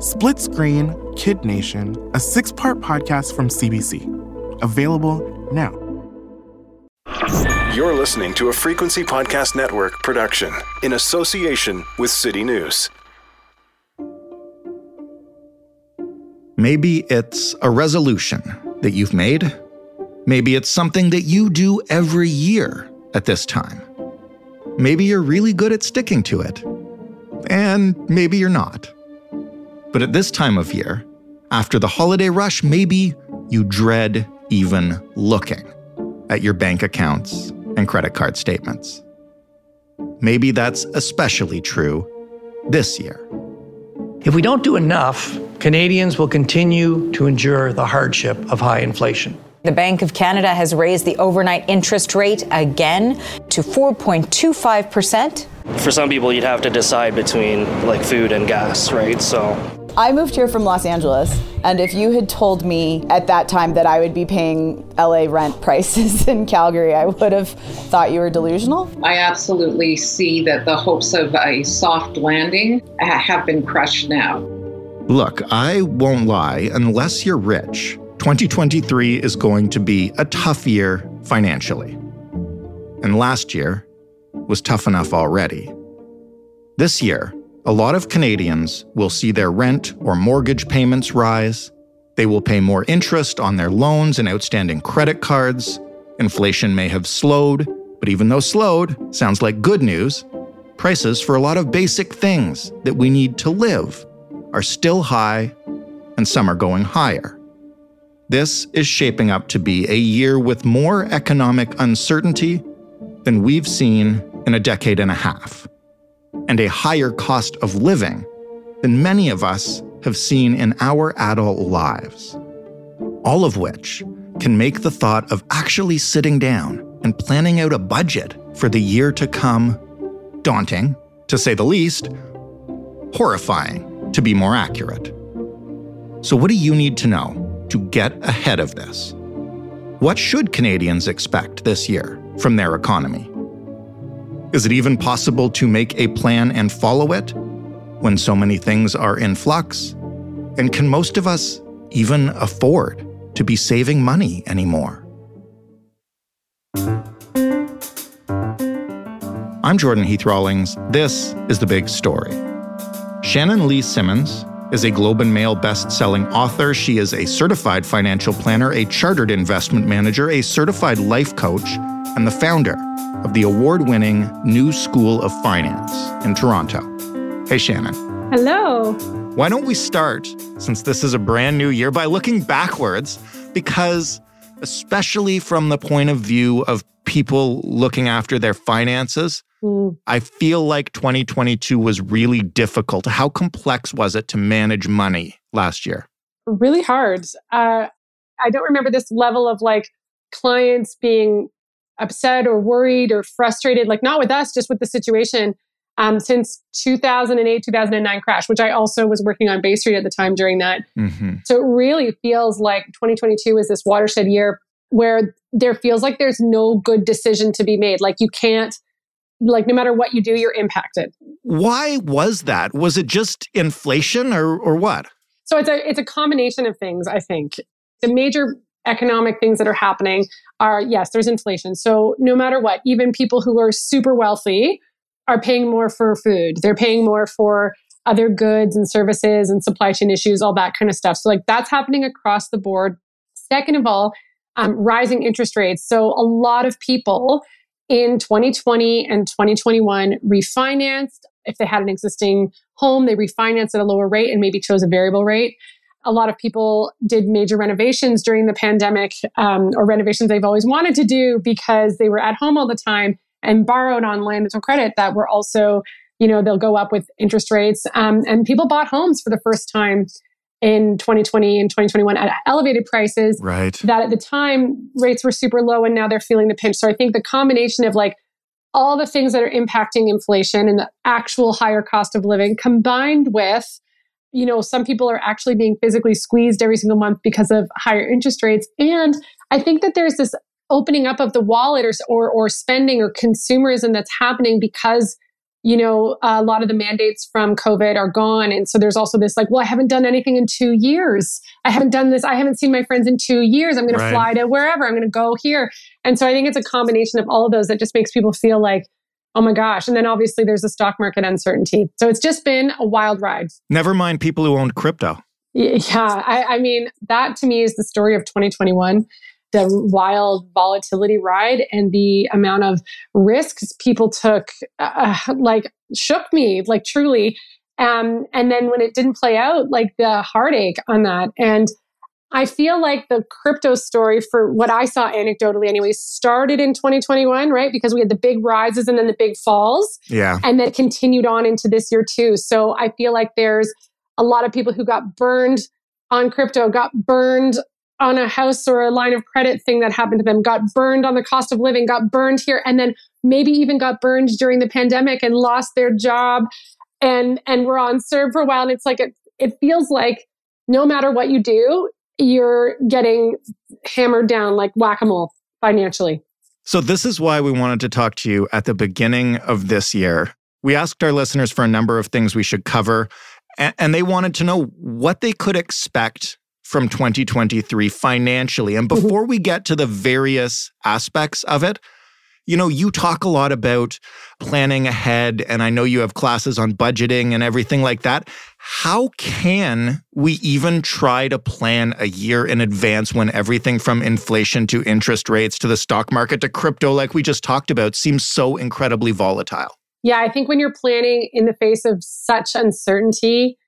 Split Screen Kid Nation, a six part podcast from CBC. Available now. You're listening to a Frequency Podcast Network production in association with City News. Maybe it's a resolution that you've made. Maybe it's something that you do every year at this time. Maybe you're really good at sticking to it. And maybe you're not. But at this time of year, after the holiday rush, maybe you dread even looking at your bank accounts and credit card statements. Maybe that's especially true this year. If we don't do enough, Canadians will continue to endure the hardship of high inflation. The Bank of Canada has raised the overnight interest rate again to 4.25%. For some people, you'd have to decide between like food and gas, right? So I moved here from Los Angeles, and if you had told me at that time that I would be paying LA rent prices in Calgary, I would have thought you were delusional. I absolutely see that the hopes of a soft landing have been crushed now. Look, I won't lie, unless you're rich, 2023 is going to be a tough year financially. And last year was tough enough already. This year, a lot of Canadians will see their rent or mortgage payments rise. They will pay more interest on their loans and outstanding credit cards. Inflation may have slowed, but even though slowed sounds like good news, prices for a lot of basic things that we need to live are still high, and some are going higher. This is shaping up to be a year with more economic uncertainty than we've seen in a decade and a half, and a higher cost of living than many of us have seen in our adult lives. All of which can make the thought of actually sitting down and planning out a budget for the year to come daunting, to say the least, horrifying, to be more accurate. So, what do you need to know to get ahead of this. What should Canadians expect this year from their economy? Is it even possible to make a plan and follow it when so many things are in flux? And can most of us even afford to be saving money anymore? I'm Jordan Heath Rawlings. This is The Big Story. Shannon Lee Simmons is a Globe and Mail best-selling author. She is a certified financial planner, a chartered investment manager, a certified life coach, and the founder of the award-winning New School of Finance in Toronto. Hey Shannon. Hello. Why don't we start since this is a brand new year by looking backwards because especially from the point of view of people looking after their finances, Mm. I feel like 2022 was really difficult. How complex was it to manage money last year? Really hard. Uh, I don't remember this level of like clients being upset or worried or frustrated, like not with us, just with the situation. Um, since 2008, 2009 crash, which I also was working on Bay Street at the time during that. Mm-hmm. So it really feels like 2022 is this watershed year where there feels like there's no good decision to be made. Like you can't like no matter what you do, you're impacted. Why was that? Was it just inflation or or what? So it's a it's a combination of things, I think. The major economic things that are happening are yes, there's inflation. So no matter what, even people who are super wealthy are paying more for food. They're paying more for other goods and services and supply chain issues, all that kind of stuff. So like that's happening across the board. Second of all, um, rising interest rates. So a lot of people in 2020 and 2021 refinanced. If they had an existing home, they refinanced at a lower rate and maybe chose a variable rate. A lot of people did major renovations during the pandemic um, or renovations they've always wanted to do because they were at home all the time and borrowed on landed credit that were also, you know, they'll go up with interest rates. Um, and people bought homes for the first time in 2020 and 2021 at elevated prices. Right. That at the time rates were super low and now they're feeling the pinch. So I think the combination of like all the things that are impacting inflation and the actual higher cost of living combined with you know some people are actually being physically squeezed every single month because of higher interest rates. And i think that there's this opening up of the wallet or or, or spending or consumerism that's happening because you know a lot of the mandates from covid are gone. And so there's also this like well i haven't done anything in two years. I haven't done this. I haven't seen my friends in two years. I'm going right. to fly to wherever. I'm going to go here. And so i think it's a combination of all of those that just makes people feel like oh my gosh. And then obviously there's the stock market uncertainty. So it's just been a wild ride. Never mind people who owned crypto. Yeah. I, I mean that to me is the story of 2021 the wild volatility ride and the amount of risks people took uh, like shook me like truly. Um, and then when it didn't play out like the heartache on that. And i feel like the crypto story for what i saw anecdotally anyway started in 2021 right? Because we had the big rises and then the big falls. Yeah. And then continued on into this year too. So i feel like there's a lot of people who got burned on crypto got burned on a house or a line of credit thing that happened to them, got burned on the cost of living, got burned here, and then maybe even got burned during the pandemic and lost their job and and were on CERB for a while. And it's like it, it feels like no matter what you do, you're getting hammered down like whack-a-mole financially. So this is why we wanted to talk to you at the beginning of this year. We asked our listeners for a number of things we should cover, and they wanted to know what they could expect from 2023 financially. And mm-hmm. before we get to the various aspects of it, you know, you talk a lot about planning ahead, and I know you have classes on budgeting and everything like that. How can we even try to plan a year in advance when everything from inflation to interest rates to the stock market to crypto, like we just talked about, seems so incredibly volatile? Yeah, I think when you're planning in the face of such uncertainty,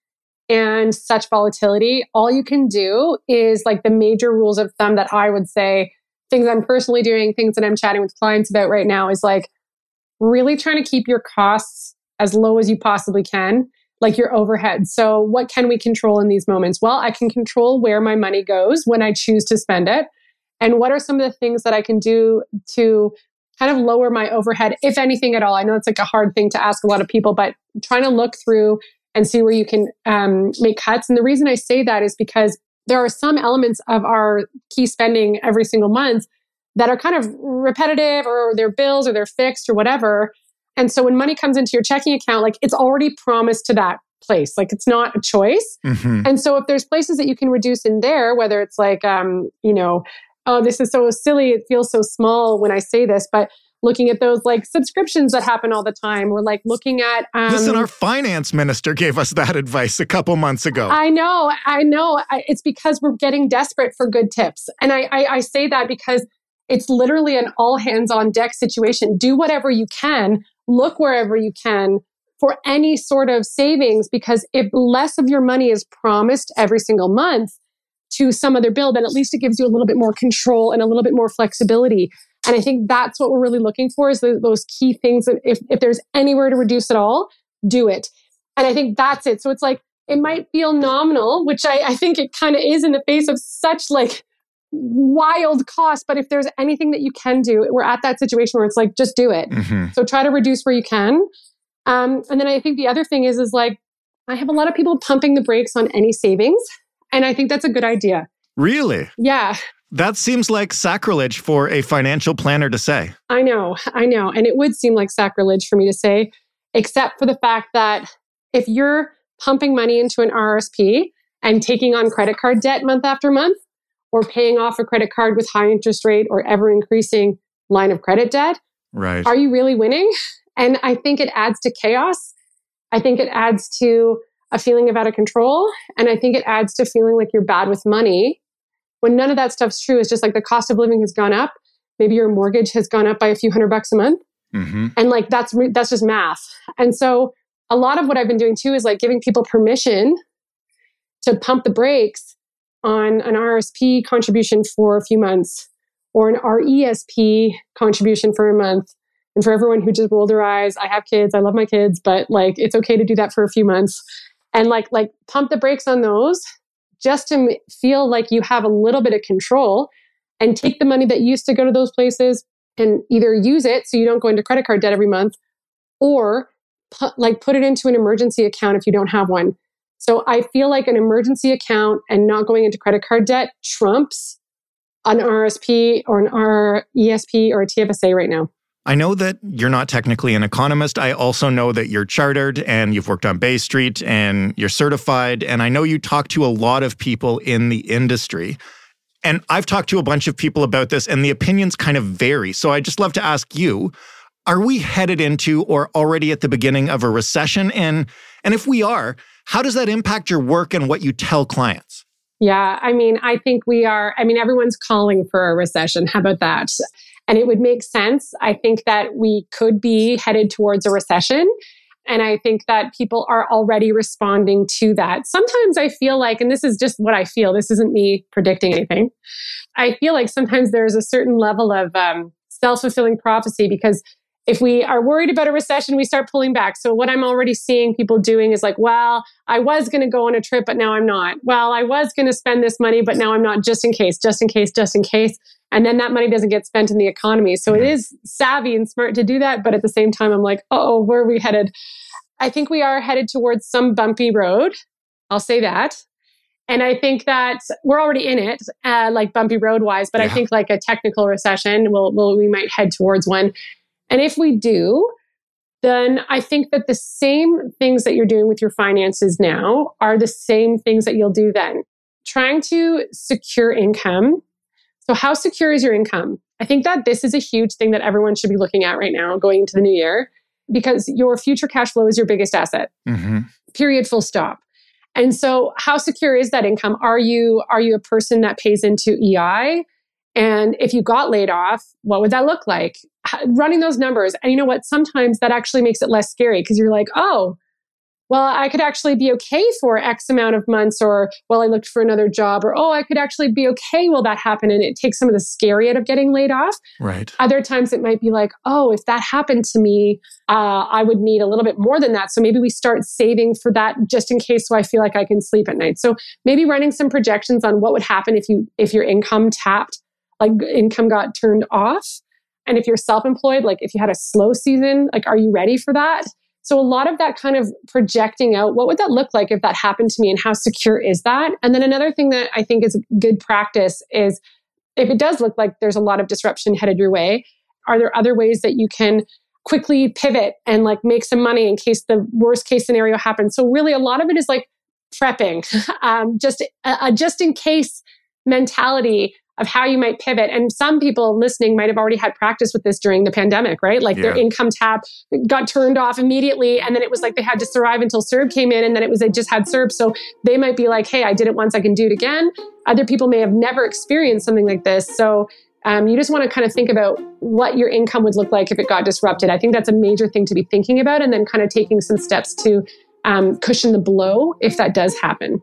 and such volatility, all you can do is like the major rules of thumb that I would say, things I'm personally doing, things that I'm chatting with clients about right now is like really trying to keep your costs as low as you possibly can, like your overhead. So, what can we control in these moments? Well, I can control where my money goes when I choose to spend it. And what are some of the things that I can do to kind of lower my overhead, if anything at all? I know it's like a hard thing to ask a lot of people, but trying to look through and see where you can um, make cuts. And the reason I say that is because there are some elements of our key spending every single month that are kind of repetitive or they're bills or they're fixed or whatever. And so when money comes into your checking account, like it's already promised to that place. Like it's not a choice. Mm-hmm. And so if there's places that you can reduce in there, whether it's like, um, you know, oh, this is so silly, it feels so small when I say this, but looking at those like subscriptions that happen all the time. We're like looking at. Um, Listen, our finance minister gave us that advice a couple months ago. I know, I know. It's because we're getting desperate for good tips, and I, I, I say that because it's literally an all hands on deck situation. Do whatever you can. Look wherever you can for any sort of savings because if less of your money is promised every single month to some other bill, then at least it gives you a little bit more control and a little bit more flexibility. And I think that's what we're really looking for is those key things that if, if there's anywhere to reduce at all, do it. And I think that's it. So it's like, it might feel nominal, which I, I think it kind of is in the face of such like wild cost. But if there's anything that you can do, we're at that situation where it's like, just do it. Mm-hmm. So try to reduce where you can. Um, and then I think the other thing is, is like, I have a lot of people pumping the brakes on any savings. And I think that's a good idea. Really? Yeah. That seems like sacrilege for a financial planner to say. I know, I know. And it would seem like sacrilege for me to say, except for the fact that if you're pumping money into an RSP and taking on credit card debt month after month, or paying off a credit card with high interest rate or ever increasing line of credit debt, right. are you really winning? And I think it adds to chaos. I think it adds to a feeling of out of control. And I think it adds to feeling like you're bad with money when none of that stuff's true. It's just like the cost of living has gone up. Maybe your mortgage has gone up by a few hundred bucks a month. Mm-hmm. And like that's re- that's just math. And so a lot of what I've been doing too is like giving people permission to pump the brakes on an RSP contribution for a few months or an RESP contribution for a month. And for everyone who just rolled their eyes, I have kids, I love my kids, but like it's okay to do that for a few months and like like pump the brakes on those just to feel like you have a little bit of control and take the money that used to go to those places and either use it so you don't go into credit card debt every month or put, like put it into an emergency account if you don't have one. So I feel like an emergency account and not going into credit card debt trumps an RSP or an RESP or a TFSA right now. I know that you're not technically an economist. I also know that you're chartered and you've worked on Bay Street and you're certified. And I know you talk to a lot of people in the industry. And I've talked to a bunch of people about this, and the opinions kind of vary. So I just love to ask you are we headed into or already at the beginning of a recession? And, and if we are, how does that impact your work and what you tell clients? Yeah, I mean, I think we are, I mean, everyone's calling for a recession. How about that? And it would make sense. I think that we could be headed towards a recession. And I think that people are already responding to that. Sometimes I feel like, and this is just what I feel, this isn't me predicting anything. I feel like sometimes there's a certain level of um, self fulfilling prophecy because if we are worried about a recession, we start pulling back. So, what I'm already seeing people doing is like, well, I was going to go on a trip, but now I'm not. Well, I was going to spend this money, but now I'm not, just in case, just in case, just in case. And then that money doesn't get spent in the economy. So, it is savvy and smart to do that. But at the same time, I'm like, oh, where are we headed? I think we are headed towards some bumpy road. I'll say that. And I think that we're already in it, uh, like bumpy road wise, but yeah. I think like a technical recession, will will we might head towards one. And if we do, then I think that the same things that you're doing with your finances now are the same things that you'll do then. Trying to secure income. So, how secure is your income? I think that this is a huge thing that everyone should be looking at right now going into the new year because your future cash flow is your biggest asset. Mm-hmm. Period, full stop. And so how secure is that income? Are you are you a person that pays into EI? And if you got laid off, what would that look like? Running those numbers. And you know what? Sometimes that actually makes it less scary because you're like, oh, well, I could actually be okay for X amount of months, or well, I looked for another job, or oh, I could actually be okay while that happened. And it takes some of the scary out of getting laid off. Right. Other times it might be like, oh, if that happened to me, uh, I would need a little bit more than that. So maybe we start saving for that just in case so I feel like I can sleep at night. So maybe running some projections on what would happen if you if your income tapped like income got turned off. And if you're self employed, like if you had a slow season, like are you ready for that? So a lot of that kind of projecting out what would that look like if that happened to me and how secure is that? And then another thing that I think is good practice is if it does look like there's a lot of disruption headed your way, are there other ways that you can quickly pivot and like make some money in case the worst case scenario happens? So really a lot of it is like prepping, um, just a, a just in case mentality of how you might pivot. And some people listening might have already had practice with this during the pandemic, right? Like yeah. their income tap got turned off immediately. And then it was like they had to survive until CERB came in. And then it was they just had CERB. So they might be like, hey, I did it once, I can do it again. Other people may have never experienced something like this. So um, you just want to kind of think about what your income would look like if it got disrupted. I think that's a major thing to be thinking about. And then kind of taking some steps to um, cushion the blow if that does happen.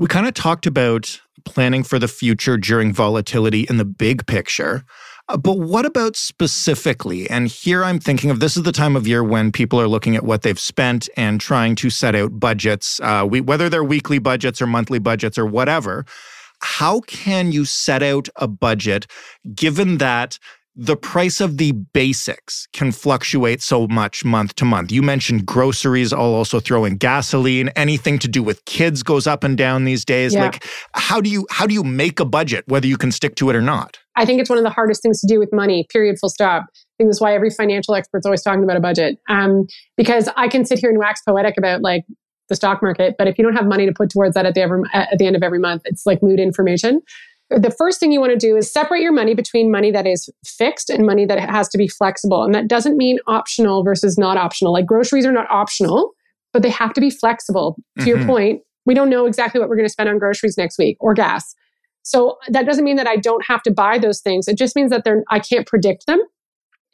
We kind of talked about planning for the future during volatility in the big picture. Uh, but what about specifically? And here I'm thinking of this is the time of year when people are looking at what they've spent and trying to set out budgets, uh, we, whether they're weekly budgets or monthly budgets or whatever. How can you set out a budget given that the price of the basics can fluctuate so much month to month. You mentioned groceries. I'll also throw in gasoline. Anything to do with kids goes up and down these days. Yeah. Like, how do you how do you make a budget, whether you can stick to it or not? I think it's one of the hardest things to do with money. Period. Full stop. I think that's why every financial expert's always talking about a budget. Um, because I can sit here and wax poetic about like the stock market, but if you don't have money to put towards that at the every, at the end of every month, it's like mood information. The first thing you want to do is separate your money between money that is fixed and money that has to be flexible. And that doesn't mean optional versus not optional. Like groceries are not optional, but they have to be flexible. To mm-hmm. your point, we don't know exactly what we're going to spend on groceries next week or gas. So that doesn't mean that I don't have to buy those things. It just means that they're I can't predict them.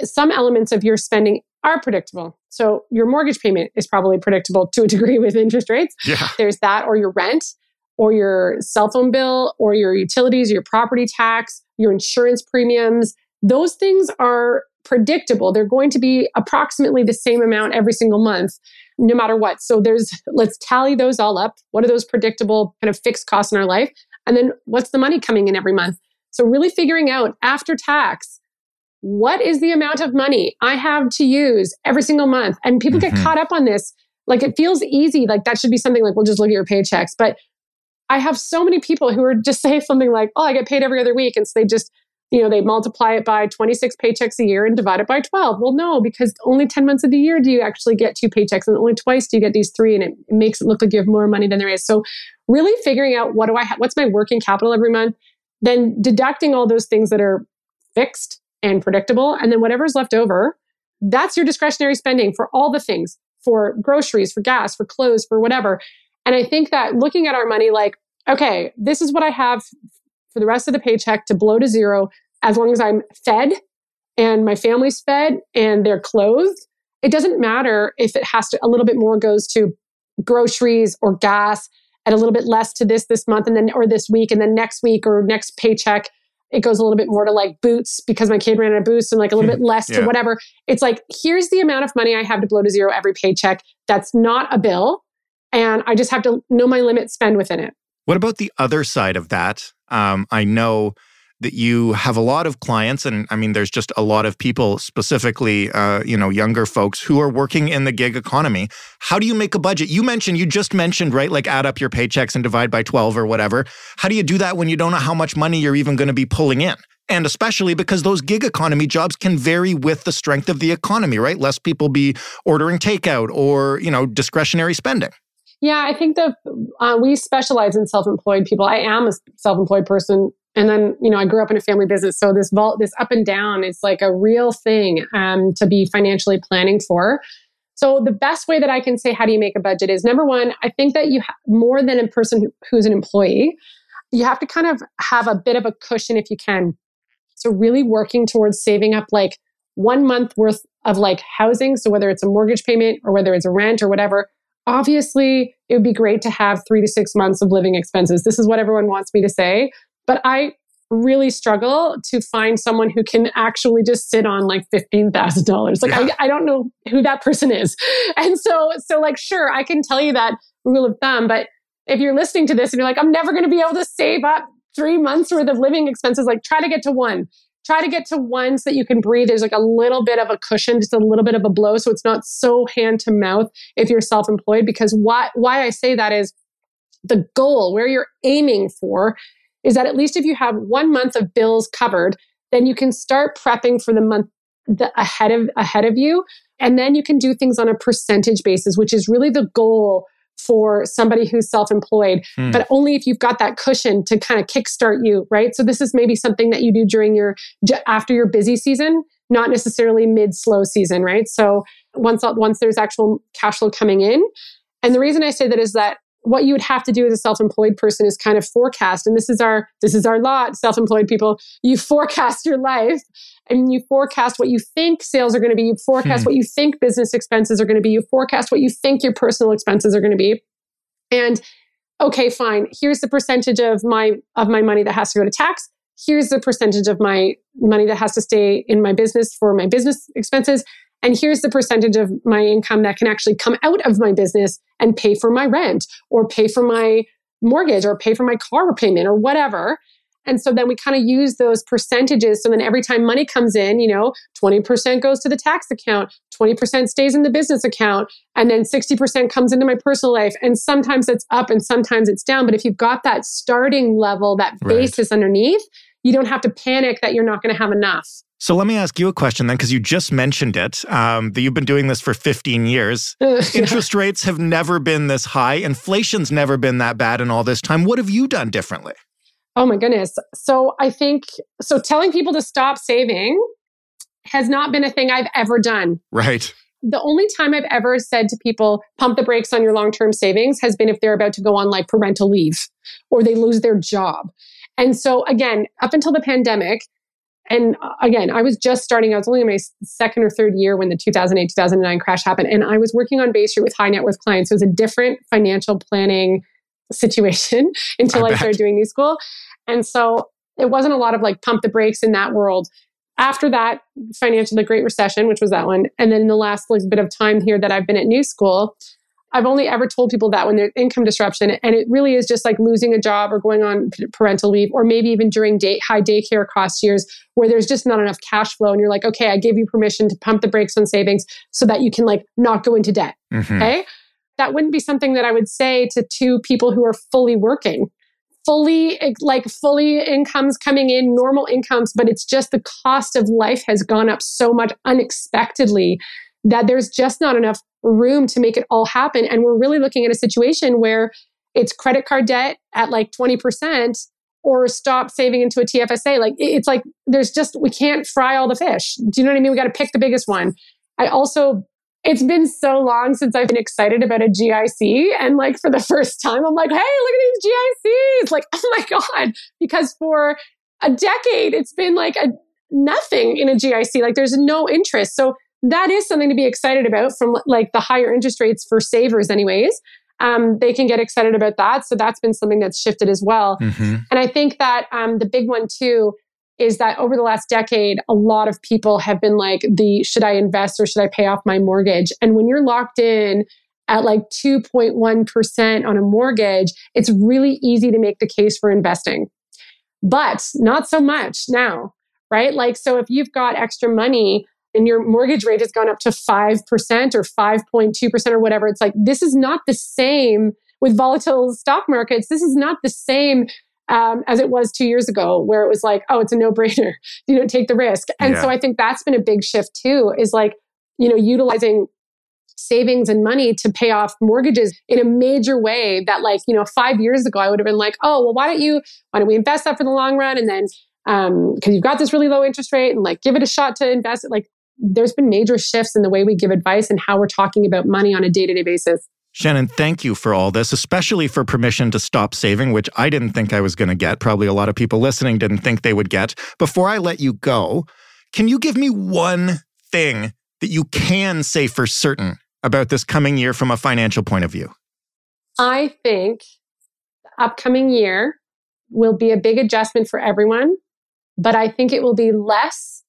Some elements of your spending are predictable. So your mortgage payment is probably predictable to a degree with interest rates. Yeah. There's that or your rent or your cell phone bill or your utilities, your property tax, your insurance premiums. Those things are predictable. They're going to be approximately the same amount every single month, no matter what. So there's, let's tally those all up. What are those predictable kind of fixed costs in our life? And then what's the money coming in every month? So really figuring out after tax, what is the amount of money I have to use every single month? And people mm-hmm. get caught up on this. Like it feels easy. Like that should be something like, we'll just look at your paychecks. But I have so many people who are just say something like, oh, I get paid every other week. And so they just, you know, they multiply it by 26 paychecks a year and divide it by 12. Well, no, because only 10 months of the year do you actually get two paychecks and only twice do you get these three. And it, makes it look like you have more money than there is. So really figuring out what do I have, what's my working capital every month, then deducting all those things that are fixed and predictable. And then whatever's left over, that's your discretionary spending for all the things for groceries, for gas, for clothes, for whatever. And I think that looking at our money like, okay, this is what I have for the rest of the paycheck to blow to zero as long as I'm fed and my family's fed and they're clothed. It doesn't matter if it has to, a little bit more goes to groceries or gas and a little bit less to this this month and then, or this week. And then next week or next paycheck, it goes a little bit more to like boots because my kid ran out of boots and like a little bit less yeah. to whatever. It's like, here's the amount of money I have to blow to zero every paycheck. That's not a bill. And I just have to know my limit, spend within it. What about the other side of that? Um, I know that you have a lot of clients, and I mean, there's just a lot of people, specifically, uh, you know, younger folks who are working in the gig economy. How do you make a budget? You mentioned, you just mentioned, right? Like add up your paychecks and divide by 12 or whatever. How do you do that when you don't know how much money you're even going to be pulling in? And especially because those gig economy jobs can vary with the strength of the economy, right? Less people be ordering takeout or, you know, discretionary spending. Yeah, I think that uh, we specialize in self-employed people. I am a self-employed person, and then you know I grew up in a family business, so this vault, this up and down, is like a real thing um, to be financially planning for. So the best way that I can say how do you make a budget is number one, I think that you ha- more than a person who's an employee, you have to kind of have a bit of a cushion if you can. So really working towards saving up like one month worth of like housing. So whether it's a mortgage payment or whether it's a rent or whatever, Obviously, it would be great to have three to six months of living expenses. This is what everyone wants me to say. But I really struggle to find someone who can actually just sit on like $15,000. Like, yeah. I, I don't know who that person is. And so, so like, sure, I can tell you that rule of thumb, but if you're listening to this and you're like, I'm never going to be able to save up three months worth of living expenses, like try to get to one try to get to ones that you can breathe. There's like a little bit of a cushion, just a little bit of a blow. So it's not so hand to mouth if you're self employed. Because why, why I say that is the goal, where you're aiming for, is that at least if you have one month of bills covered, then you can start prepping for the month the, ahead of ahead of you and then you can do things on a percentage basis which is really the goal for somebody who's self-employed hmm. but only if you've got that cushion to kind of kickstart you right so this is maybe something that you do during your after your busy season not necessarily mid slow season right so once once there's actual cash flow coming in and the reason i say that is that what you would have to do as a self-employed person is kind of forecast. And this is our this is our lot self-employed people. You forecast your life and you forecast what you think sales are going to be. You forecast hmm. what you think business expenses are going to be. You forecast what you think your personal expenses are going to be. And okay fine. Here's the percentage of my of my money that has to go to tax. Here's the percentage of my money that has to stay in my business for my business expenses and here's the percentage of my income that can actually come out of my business and pay for my rent or pay for my mortgage or pay for my car payment or whatever. And so then we kind of use those percentages. So then every time money comes in, you know, 20% goes to the tax account, 20% stays in the business account, and then 60% comes into my personal life. And sometimes it's up and sometimes it's down. But if you've got that starting level, that basis right. underneath, you don't have to panic that you're not going to have enough. So let me ask you a question then, because you just mentioned it, um, that you've been doing this for 15 years. Interest rates have never been this high. Inflation's never been that bad in all this time. What have you done differently? Oh my goodness. So I think so telling people to stop saving has not been a thing I've ever done. Right. The only time I've ever said to people, pump the brakes on your long term savings has been if they're about to go on like parental leave or they lose their job. And so, again, up until the pandemic, and uh, again, I was just starting, I was only in my second or third year when the 2008 2009 crash happened. And I was working on Bay Street with high net worth clients. So it was a different financial planning situation until I, I started doing new school. And so it wasn't a lot of like pump the brakes in that world. After that, financial, the Great Recession, which was that one. And then the last like, bit of time here that I've been at New School, I've only ever told people that when there's income disruption, and it really is just like losing a job or going on parental leave, or maybe even during day, high daycare cost years where there's just not enough cash flow, and you're like, okay, I give you permission to pump the brakes on savings so that you can like not go into debt. Mm-hmm. Okay, that wouldn't be something that I would say to two people who are fully working fully like fully incomes coming in normal incomes but it's just the cost of life has gone up so much unexpectedly that there's just not enough room to make it all happen and we're really looking at a situation where it's credit card debt at like 20% or stop saving into a TFSA like it's like there's just we can't fry all the fish do you know what i mean we got to pick the biggest one i also it's been so long since I've been excited about a GIC. And like for the first time, I'm like, hey, look at these GICs. Like, oh my God. Because for a decade, it's been like a nothing in a GIC. Like there's no interest. So that is something to be excited about from like the higher interest rates for savers, anyways. Um, they can get excited about that. So that's been something that's shifted as well. Mm-hmm. And I think that um, the big one too is that over the last decade, a lot of people have been like, the should I invest or should I pay off my mortgage? And when you're locked in at like 2.1% on a mortgage, it's really easy to make the case for investing. But not so much now, right? Like, so if you've got extra money and your mortgage rate has gone up to 5% or 5.2% or whatever, it's like, this is not the same with volatile stock markets. This is not the same um, as it was two years ago, where it was like, oh, it's a no brainer. you don't take the risk. And yeah. so I think that's been a big shift too, is like, you know, utilizing savings and money to pay off mortgages in a major way that like you know five years ago i would have been like oh well why don't you why don't we invest that for the long run and then um because you've got this really low interest rate and like give it a shot to invest it like there's been major shifts in the way we give advice and how we're talking about money on a day-to-day basis Shannon, thank you for all this, especially for permission to stop saving, which I didn't think I was going to get. Probably a lot of people listening didn't think they would get. Before I let you go, can you give me one thing that you can say for certain about this coming year from a financial point of view? I think the upcoming year will be a big adjustment for everyone, but I think it will be less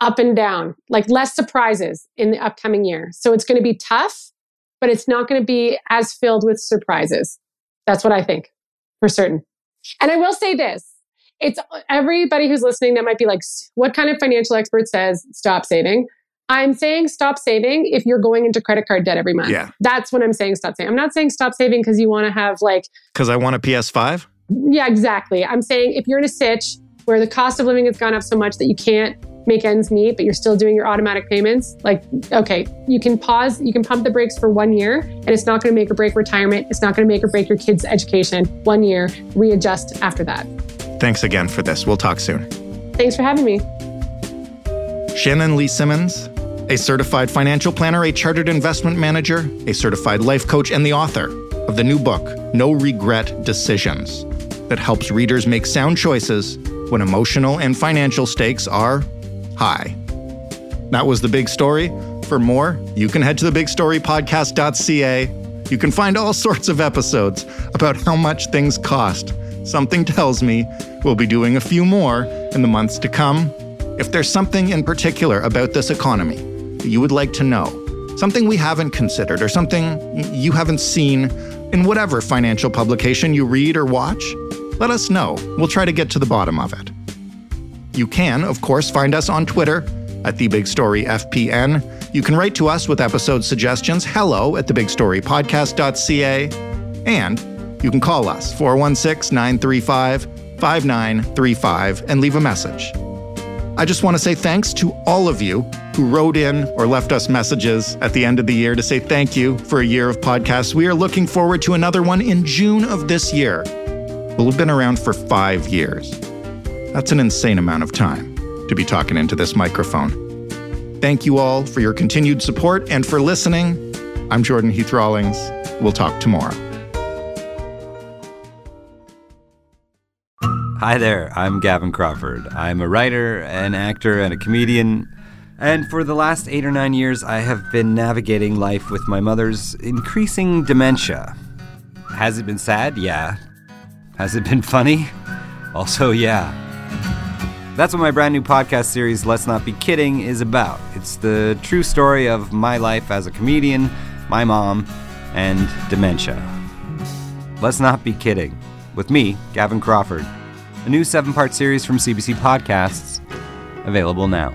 up and down, like less surprises in the upcoming year. So it's going to be tough but it's not going to be as filled with surprises. That's what I think for certain. And I will say this it's everybody who's listening that might be like, what kind of financial expert says stop saving? I'm saying stop saving if you're going into credit card debt every month. Yeah. That's what I'm saying stop saving. I'm not saying stop saving because you want to have like. Because I want a PS5? Yeah, exactly. I'm saying if you're in a sitch where the cost of living has gone up so much that you can't make ends meet, but you're still doing your automatic payments, like, okay, you can pause, you can pump the brakes for one year, and it's not going to make or break retirement. It's not going to make or break your kids' education. One year, readjust after that. Thanks again for this. We'll talk soon. Thanks for having me. Shannon Lee Simmons, a certified financial planner, a chartered investment manager, a certified life coach, and the author of the new book, No Regret Decisions, that helps readers make sound choices when emotional and financial stakes are high. That was the big story. For more, you can head to thebigstorypodcast.ca. You can find all sorts of episodes about how much things cost. Something tells me we'll be doing a few more in the months to come. If there's something in particular about this economy that you would like to know, something we haven't considered, or something you haven't seen in whatever financial publication you read or watch, let us know. We'll try to get to the bottom of it. You can, of course, find us on Twitter at The Big Story FPN. You can write to us with episode suggestions, hello at thebigstorypodcast.ca. And you can call us, 416 935 5935, and leave a message. I just want to say thanks to all of you who wrote in or left us messages at the end of the year to say thank you for a year of podcasts. We are looking forward to another one in June of this year. We'll have been around for five years. That's an insane amount of time to be talking into this microphone. Thank you all for your continued support and for listening. I'm Jordan Heath Rawlings. We'll talk tomorrow. Hi there, I'm Gavin Crawford. I'm a writer, an actor, and a comedian. And for the last eight or nine years, I have been navigating life with my mother's increasing dementia. Has it been sad? Yeah. Has it been funny? Also, yeah. That's what my brand new podcast series, Let's Not Be Kidding, is about. It's the true story of my life as a comedian, my mom, and dementia. Let's Not Be Kidding, with me, Gavin Crawford. A new seven part series from CBC Podcasts, available now.